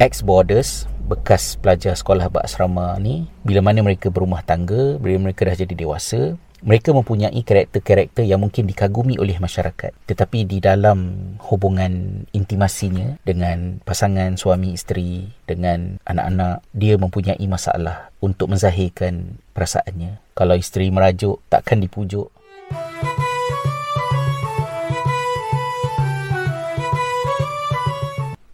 ex-boarders bekas pelajar sekolah berasrama ni bila mana mereka berumah tangga bila mereka dah jadi dewasa mereka mempunyai karakter-karakter yang mungkin dikagumi oleh masyarakat. Tetapi di dalam hubungan intimasinya dengan pasangan suami isteri dengan anak-anak dia mempunyai masalah untuk menzahirkan perasaannya. Kalau isteri merajuk takkan dipujuk.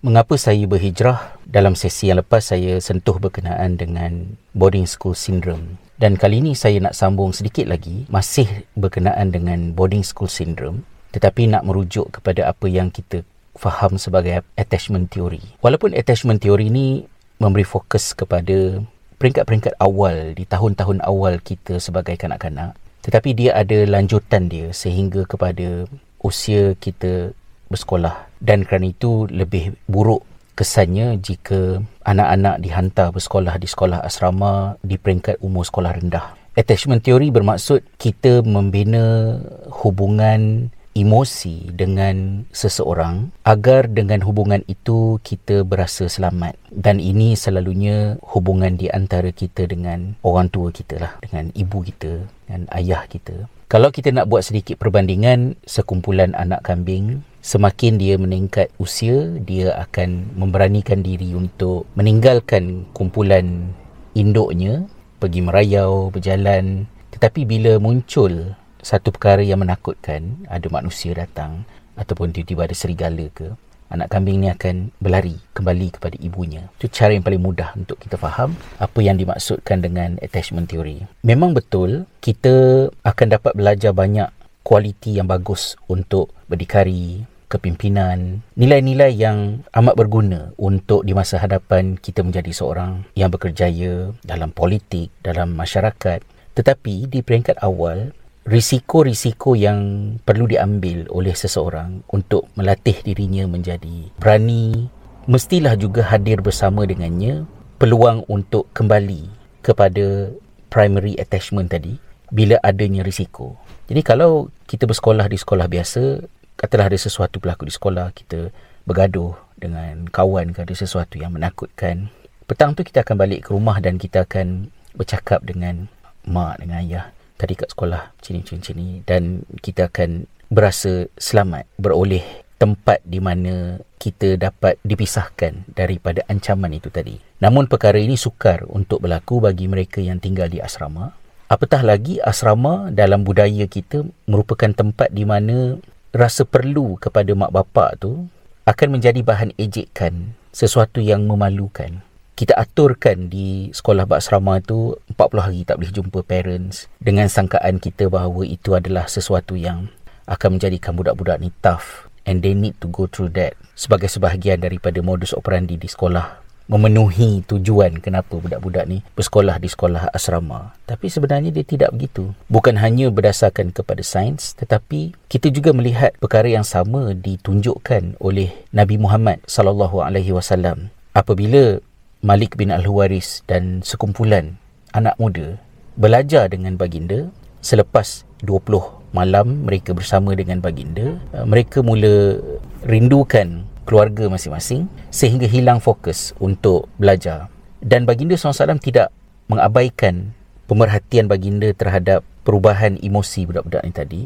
Mengapa saya berhijrah? Dalam sesi yang lepas saya sentuh berkenaan dengan boarding school syndrome. Dan kali ini saya nak sambung sedikit lagi masih berkenaan dengan boarding school syndrome tetapi nak merujuk kepada apa yang kita faham sebagai attachment theory. Walaupun attachment theory ini memberi fokus kepada peringkat-peringkat awal di tahun-tahun awal kita sebagai kanak-kanak tetapi dia ada lanjutan dia sehingga kepada usia kita bersekolah dan kerana itu lebih buruk kesannya jika anak-anak dihantar bersekolah di sekolah asrama di peringkat umur sekolah rendah. Attachment theory bermaksud kita membina hubungan emosi dengan seseorang agar dengan hubungan itu kita berasa selamat dan ini selalunya hubungan di antara kita dengan orang tua kita lah dengan ibu kita dan ayah kita kalau kita nak buat sedikit perbandingan sekumpulan anak kambing semakin dia meningkat usia dia akan memberanikan diri untuk meninggalkan kumpulan induknya pergi merayau berjalan. Tetapi bila muncul satu perkara yang menakutkan ada manusia datang ataupun tiba-tiba ada serigala ke anak kambing ni akan berlari kembali kepada ibunya. Itu cara yang paling mudah untuk kita faham apa yang dimaksudkan dengan attachment theory. Memang betul kita akan dapat belajar banyak kualiti yang bagus untuk berdikari, kepimpinan, nilai-nilai yang amat berguna untuk di masa hadapan kita menjadi seorang yang bekerjaya dalam politik, dalam masyarakat. Tetapi di peringkat awal, risiko-risiko yang perlu diambil oleh seseorang untuk melatih dirinya menjadi berani, mestilah juga hadir bersama dengannya peluang untuk kembali kepada primary attachment tadi bila adanya risiko. Jadi kalau kita bersekolah di sekolah biasa, katalah ada sesuatu berlaku di sekolah kita bergaduh dengan kawan ke ada sesuatu yang menakutkan petang tu kita akan balik ke rumah dan kita akan bercakap dengan mak dengan ayah tadi kat sekolah cini-cini cini dan kita akan berasa selamat beroleh tempat di mana kita dapat dipisahkan daripada ancaman itu tadi. Namun perkara ini sukar untuk berlaku bagi mereka yang tinggal di asrama. Apatah lagi asrama dalam budaya kita merupakan tempat di mana rasa perlu kepada mak bapak tu akan menjadi bahan ejekan sesuatu yang memalukan. Kita aturkan di sekolah asrama tu 40 hari tak boleh jumpa parents dengan sangkaan kita bahawa itu adalah sesuatu yang akan menjadikan budak-budak ni tough and they need to go through that sebagai sebahagian daripada modus operandi di sekolah memenuhi tujuan kenapa budak-budak ni bersekolah di sekolah asrama. Tapi sebenarnya dia tidak begitu. Bukan hanya berdasarkan kepada sains tetapi kita juga melihat perkara yang sama ditunjukkan oleh Nabi Muhammad sallallahu alaihi wasallam apabila Malik bin Al-Huwaris dan sekumpulan anak muda belajar dengan baginda selepas 20 malam mereka bersama dengan baginda mereka mula rindukan keluarga masing-masing sehingga hilang fokus untuk belajar. Dan baginda SAW tidak mengabaikan pemerhatian baginda terhadap perubahan emosi budak-budak ini tadi,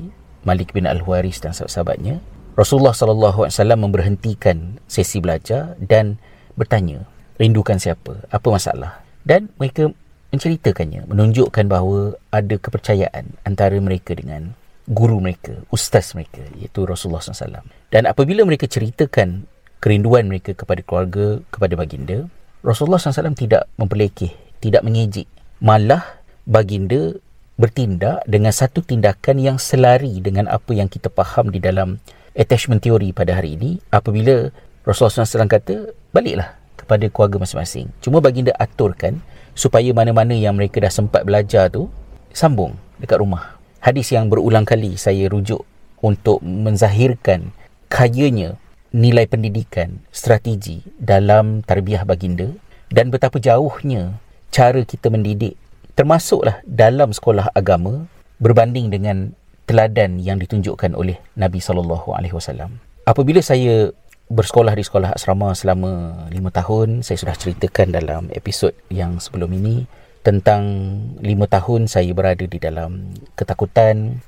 Malik bin Al-Huwaris dan sahabat-sahabatnya. Rasulullah SAW memberhentikan sesi belajar dan bertanya, rindukan siapa? Apa masalah? Dan mereka menceritakannya, menunjukkan bahawa ada kepercayaan antara mereka dengan guru mereka, ustaz mereka, iaitu Rasulullah SAW. Dan apabila mereka ceritakan kerinduan mereka kepada keluarga, kepada baginda, Rasulullah SAW tidak memperlekeh, tidak mengejik. Malah baginda bertindak dengan satu tindakan yang selari dengan apa yang kita faham di dalam attachment theory pada hari ini. Apabila Rasulullah SAW kata, baliklah kepada keluarga masing-masing. Cuma baginda aturkan supaya mana-mana yang mereka dah sempat belajar tu sambung dekat rumah hadis yang berulang kali saya rujuk untuk menzahirkan kayanya nilai pendidikan, strategi dalam tarbiyah baginda dan betapa jauhnya cara kita mendidik termasuklah dalam sekolah agama berbanding dengan teladan yang ditunjukkan oleh Nabi sallallahu alaihi wasallam. Apabila saya bersekolah di sekolah asrama selama 5 tahun. Saya sudah ceritakan dalam episod yang sebelum ini tentang 5 tahun saya berada di dalam ketakutan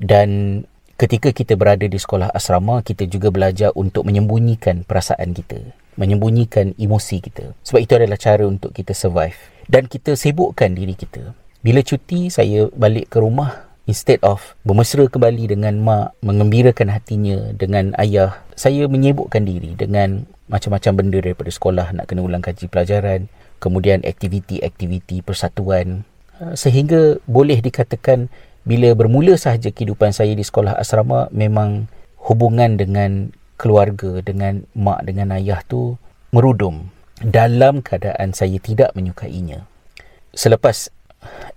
dan ketika kita berada di sekolah asrama kita juga belajar untuk menyembunyikan perasaan kita, menyembunyikan emosi kita. Sebab itu adalah cara untuk kita survive dan kita sibukkan diri kita. Bila cuti saya balik ke rumah instead of bermesra kembali dengan mak, mengembirakan hatinya dengan ayah, saya menyibukkan diri dengan macam-macam benda daripada sekolah nak kena ulang kaji pelajaran, kemudian aktiviti-aktiviti persatuan. Uh, sehingga boleh dikatakan bila bermula sahaja kehidupan saya di sekolah asrama memang hubungan dengan keluarga dengan mak dengan ayah tu merudum dalam keadaan saya tidak menyukainya. Selepas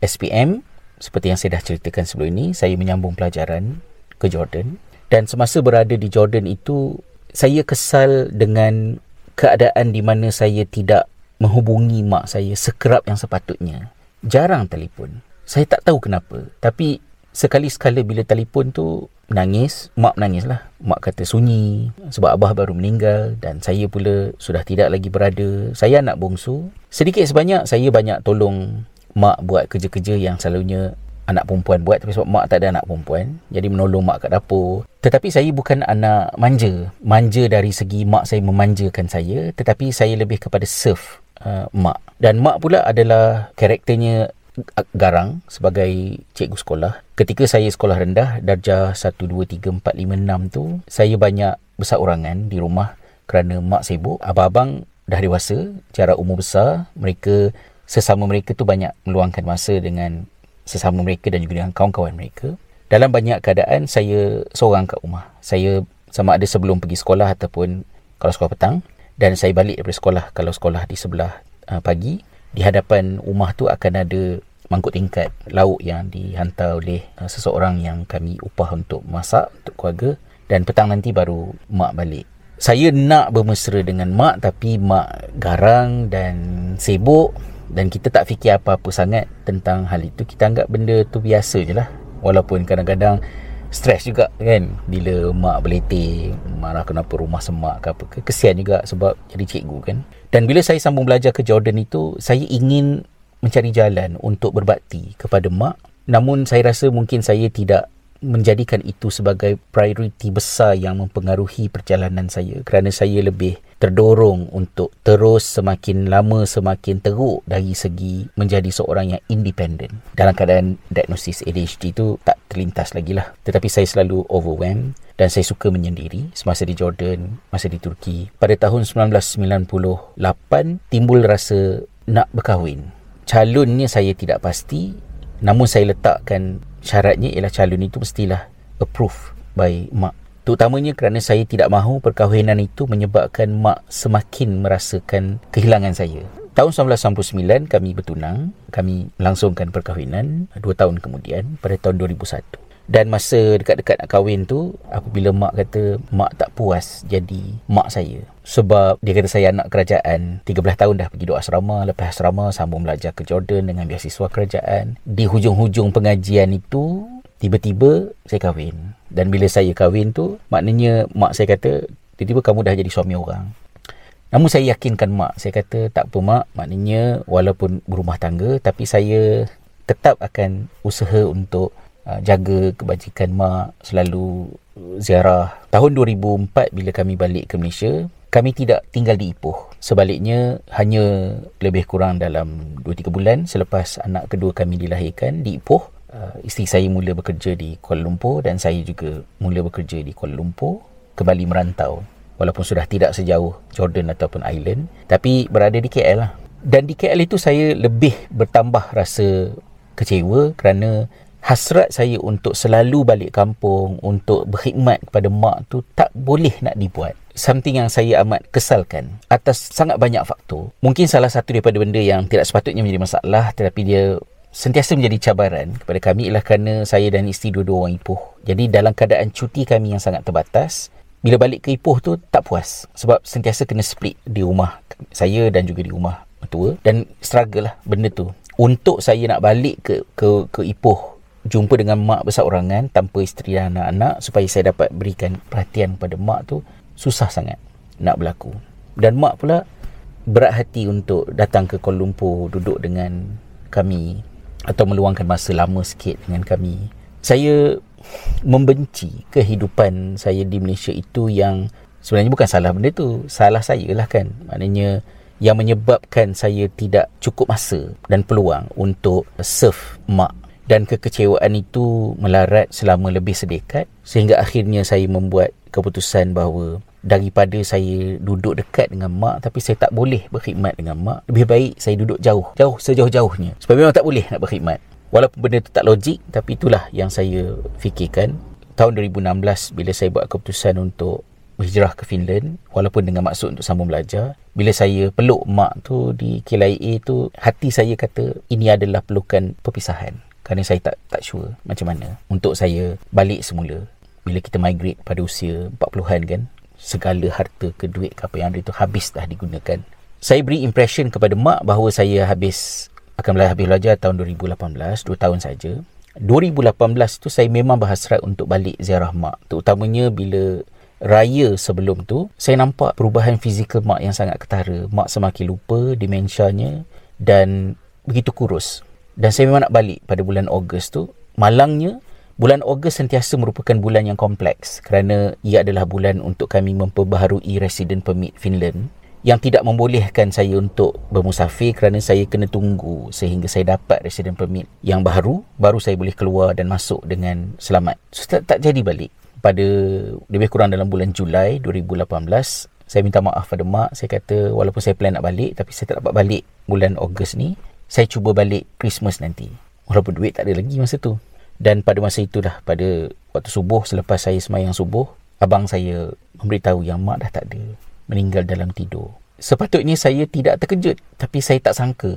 SPM seperti yang saya dah ceritakan sebelum ini, saya menyambung pelajaran ke Jordan. Dan semasa berada di Jordan itu, saya kesal dengan keadaan di mana saya tidak menghubungi mak saya sekerap yang sepatutnya. Jarang telefon. Saya tak tahu kenapa. Tapi sekali-sekala bila telefon tu nangis, mak menangis lah. Mak kata sunyi sebab abah baru meninggal dan saya pula sudah tidak lagi berada. Saya anak bongsu. Sedikit sebanyak saya banyak tolong mak buat kerja-kerja yang selalunya anak perempuan buat tapi sebab mak tak ada anak perempuan jadi menolong mak kat dapur. Tetapi saya bukan anak manja. Manja dari segi mak saya memanjakan saya tetapi saya lebih kepada serve uh, mak. Dan mak pula adalah karakternya garang sebagai cikgu sekolah. Ketika saya sekolah rendah darjah 1 2 3 4 5 6 tu saya banyak besar orangan di rumah kerana mak sibuk. Abang-abang dah dewasa cara umur besar mereka sesama mereka tu banyak meluangkan masa dengan sesama mereka dan juga dengan kawan-kawan mereka. Dalam banyak keadaan saya seorang kat rumah. Saya sama ada sebelum pergi sekolah ataupun kalau sekolah petang dan saya balik daripada sekolah kalau sekolah di sebelah uh, pagi di hadapan rumah tu akan ada mangkuk tingkat lauk yang dihantar oleh uh, seseorang yang kami upah untuk masak untuk keluarga dan petang nanti baru mak balik. Saya nak bermesra dengan mak tapi mak garang dan sibuk dan kita tak fikir apa-apa sangat tentang hal itu. Kita anggap benda tu biasa je lah. Walaupun kadang-kadang stres juga kan. Bila mak beletih marah kenapa rumah semak ke apa ke kesian juga sebab jadi cikgu kan. Dan bila saya sambung belajar ke Jordan itu saya ingin mencari jalan untuk berbakti kepada mak. Namun saya rasa mungkin saya tidak menjadikan itu sebagai prioriti besar yang mempengaruhi perjalanan saya kerana saya lebih terdorong untuk terus semakin lama semakin teruk dari segi menjadi seorang yang independen. Dalam keadaan diagnosis ADHD itu tak terlintas lagi lah. Tetapi saya selalu overwhelmed dan saya suka menyendiri semasa di Jordan, masa di Turki. Pada tahun 1998 timbul rasa nak berkahwin. Calonnya saya tidak pasti namun saya letakkan syaratnya ialah calon itu mestilah approve by mak Terutamanya kerana saya tidak mahu perkahwinan itu menyebabkan mak semakin merasakan kehilangan saya. Tahun 1999 kami bertunang, kami melangsungkan perkahwinan dua tahun kemudian pada tahun 2001. Dan masa dekat-dekat nak kahwin tu apabila mak kata mak tak puas jadi mak saya. Sebab dia kata saya anak kerajaan. 13 tahun dah pergi duduk asrama. Lepas asrama sambung belajar ke Jordan dengan beasiswa kerajaan. Di hujung-hujung pengajian itu Tiba-tiba saya kahwin. Dan bila saya kahwin tu maknanya mak saya kata tiba-tiba kamu dah jadi suami orang. Namun saya yakinkan mak. Saya kata tak apa mak. Maknanya walaupun berumah tangga tapi saya tetap akan usaha untuk uh, jaga kebajikan mak selalu ziarah. Tahun 2004 bila kami balik ke Malaysia kami tidak tinggal di Ipoh. Sebaliknya hanya lebih kurang dalam 2-3 bulan selepas anak kedua kami dilahirkan di Ipoh uh, isteri saya mula bekerja di Kuala Lumpur dan saya juga mula bekerja di Kuala Lumpur kembali merantau. Walaupun sudah tidak sejauh Jordan ataupun Island tapi berada di KL lah. Dan di KL itu saya lebih bertambah rasa kecewa kerana hasrat saya untuk selalu balik kampung untuk berkhidmat kepada mak tu tak boleh nak dibuat something yang saya amat kesalkan atas sangat banyak faktor mungkin salah satu daripada benda yang tidak sepatutnya menjadi masalah tetapi dia sentiasa menjadi cabaran kepada kami ialah kerana saya dan isteri dua-dua orang Ipoh. Jadi dalam keadaan cuti kami yang sangat terbatas, bila balik ke Ipoh tu tak puas sebab sentiasa kena split di rumah saya dan juga di rumah mertua dan struggle lah benda tu. Untuk saya nak balik ke ke ke Ipoh jumpa dengan mak besar tanpa isteri dan anak-anak supaya saya dapat berikan perhatian kepada mak tu susah sangat. nak berlaku. Dan mak pula berat hati untuk datang ke Kuala Lumpur duduk dengan kami atau meluangkan masa lama sikit dengan kami. Saya membenci kehidupan saya di Malaysia itu yang sebenarnya bukan salah benda tu. Salah saya lah kan. Maknanya yang menyebabkan saya tidak cukup masa dan peluang untuk serve mak dan kekecewaan itu melarat selama lebih sedekat sehingga akhirnya saya membuat keputusan bahawa daripada saya duduk dekat dengan mak tapi saya tak boleh berkhidmat dengan mak lebih baik saya duduk jauh jauh sejauh-jauhnya. Sebab memang tak boleh nak berkhidmat. Walaupun benda itu tak logik tapi itulah yang saya fikirkan. Tahun 2016 bila saya buat keputusan untuk berhijrah ke Finland walaupun dengan maksud untuk sambung belajar bila saya peluk mak tu di KLIA tu hati saya kata ini adalah pelukan perpisahan kerana saya tak tak sure macam mana untuk saya balik semula. Bila kita migrate pada usia 40-an kan segala harta ke duit ke apa yang ada itu habis dah digunakan. Saya beri impression kepada mak bahawa saya habis akan belajar habis belajar tahun 2018 2 tahun saja. 2018 tu saya memang berhasrat untuk balik ziarah mak. Terutamanya bila raya sebelum tu saya nampak perubahan fizikal mak yang sangat ketara. Mak semakin lupa dimensianya dan begitu kurus dan saya memang nak balik pada bulan Ogos tu. Malangnya bulan Ogos sentiasa merupakan bulan yang kompleks kerana ia adalah bulan untuk kami memperbaharui resident permit Finland yang tidak membolehkan saya untuk bermusafir kerana saya kena tunggu sehingga saya dapat resident permit yang baru baru saya boleh keluar dan masuk dengan selamat. So, tak, tak jadi balik. Pada lebih kurang dalam bulan Julai 2018 saya minta maaf pada mak. Saya kata walaupun saya plan nak balik tapi saya tak dapat balik bulan Ogos ni saya cuba balik Christmas nanti. Walaupun duit tak ada lagi masa tu. Dan pada masa itu dah, pada waktu subuh, selepas saya semayang subuh, abang saya memberitahu yang mak dah tak ada. Meninggal dalam tidur. Sepatutnya saya tidak terkejut. Tapi saya tak sangka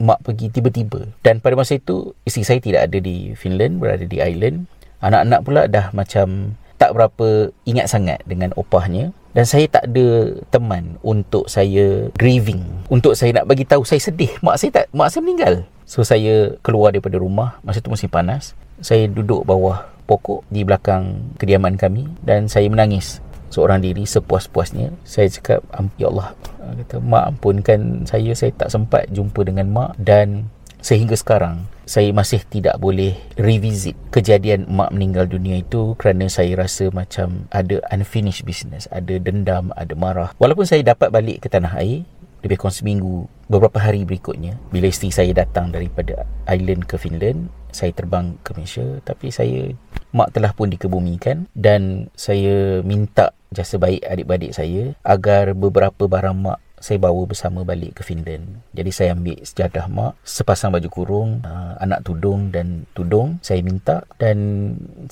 mak pergi tiba-tiba. Dan pada masa itu, isteri saya tidak ada di Finland, berada di Ireland. Anak-anak pula dah macam tak berapa ingat sangat dengan opahnya dan saya tak ada teman untuk saya grieving. Untuk saya nak bagi tahu saya sedih. Mak saya tak mak saya meninggal. So saya keluar daripada rumah. Masa tu musim panas. Saya duduk bawah pokok di belakang kediaman kami. Dan saya menangis seorang diri sepuas-puasnya. Saya cakap ya Allah. Kata mak ampunkan saya. Saya tak sempat jumpa dengan mak dan sehingga sekarang saya masih tidak boleh revisit kejadian mak meninggal dunia itu kerana saya rasa macam ada unfinished business, ada dendam, ada marah. Walaupun saya dapat balik ke tanah air, lebih kurang seminggu, beberapa hari berikutnya, bila isteri saya datang daripada island ke Finland, saya terbang ke Malaysia, tapi saya, mak telah pun dikebumikan dan saya minta jasa baik adik-adik saya agar beberapa barang mak saya bawa bersama balik ke Finland. Jadi saya ambil sejadah mak, sepasang baju kurung, uh, anak tudung dan tudung saya minta dan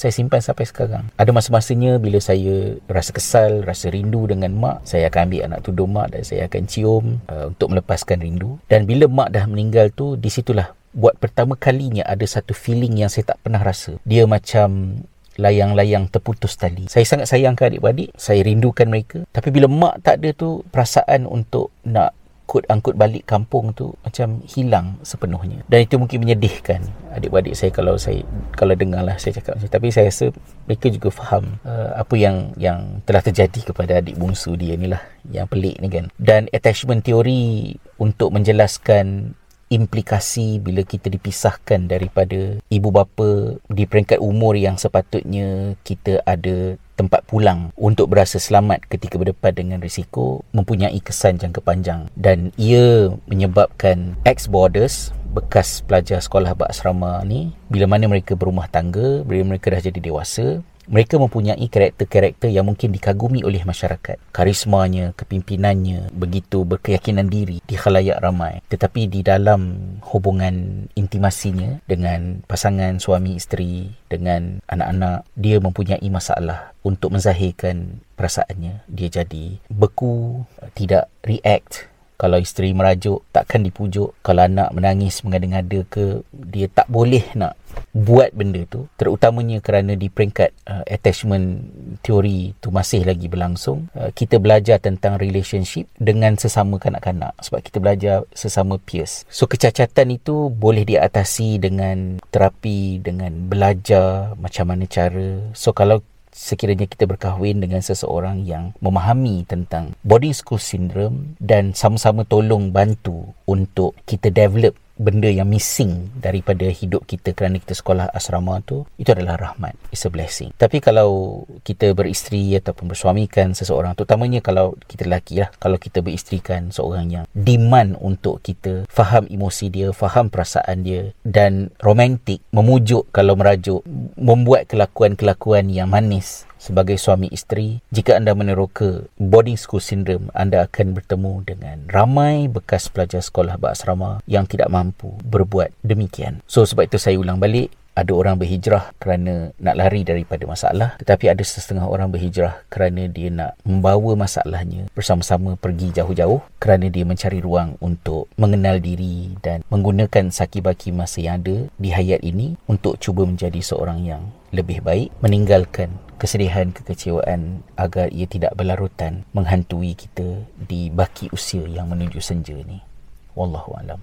saya simpan sampai sekarang. Ada masa-masanya bila saya rasa kesal, rasa rindu dengan mak, saya akan ambil anak tudung mak dan saya akan cium uh, untuk melepaskan rindu. Dan bila mak dah meninggal tu, di situlah buat pertama kalinya ada satu feeling yang saya tak pernah rasa. Dia macam layang-layang terputus tali. Saya sangat sayangkan adik-beradik. Saya rindukan mereka. Tapi bila mak tak ada tu, perasaan untuk nak kut angkut balik kampung tu macam hilang sepenuhnya. Dan itu mungkin menyedihkan adik-beradik saya kalau saya kalau dengarlah saya cakap macam Tapi saya rasa mereka juga faham uh, apa yang yang telah terjadi kepada adik bungsu dia ni lah yang pelik ni kan. Dan attachment theory untuk menjelaskan implikasi bila kita dipisahkan daripada ibu bapa di peringkat umur yang sepatutnya kita ada tempat pulang untuk berasa selamat ketika berdepan dengan risiko mempunyai kesan jangka panjang. Dan ia menyebabkan ex-borders bekas pelajar sekolah asrama ni bila mana mereka berumah tangga bila mereka dah jadi dewasa mereka mempunyai karakter-karakter yang mungkin dikagumi oleh masyarakat. Karismanya, kepimpinannya, begitu berkeyakinan diri di khalayak ramai. Tetapi di dalam hubungan intimasinya dengan pasangan suami isteri, dengan anak-anak, dia mempunyai masalah untuk menzahirkan perasaannya. Dia jadi beku, tidak react kalau isteri merajuk takkan dipujuk kalau anak menangis mengada-ngada ke dia tak boleh nak buat benda tu terutamanya kerana di peringkat uh, attachment teori tu masih lagi berlangsung uh, kita belajar tentang relationship dengan sesama kanak-kanak sebab kita belajar sesama peers. So kecacatan itu boleh diatasi dengan terapi dengan belajar macam mana cara. So kalau sekiranya kita berkahwin dengan seseorang yang memahami tentang boarding school syndrome dan sama-sama tolong bantu untuk kita develop benda yang missing daripada hidup kita kerana kita sekolah asrama tu itu adalah rahmat. It's a blessing. Tapi kalau kita beristeri ataupun bersuamikan seseorang terutamanya kalau kita lelaki lah kalau kita beristrikan seorang yang demand untuk kita faham emosi dia faham perasaan dia dan romantik memujuk kalau merajuk membuat kelakuan-kelakuan yang manis sebagai suami isteri, jika anda meneroka boarding school syndrome, anda akan bertemu dengan ramai bekas pelajar sekolah berasrama yang tidak mampu berbuat demikian. So sebab itu saya ulang balik, ada orang berhijrah kerana nak lari daripada masalah tetapi ada setengah orang berhijrah kerana dia nak membawa masalahnya bersama-sama pergi jauh-jauh kerana dia mencari ruang untuk mengenal diri dan menggunakan saki-baki masa yang ada di hayat ini untuk cuba menjadi seorang yang lebih baik meninggalkan kesedihan kekecewaan agar ia tidak berlarutan menghantui kita di baki usia yang menuju senja ni wallahu alam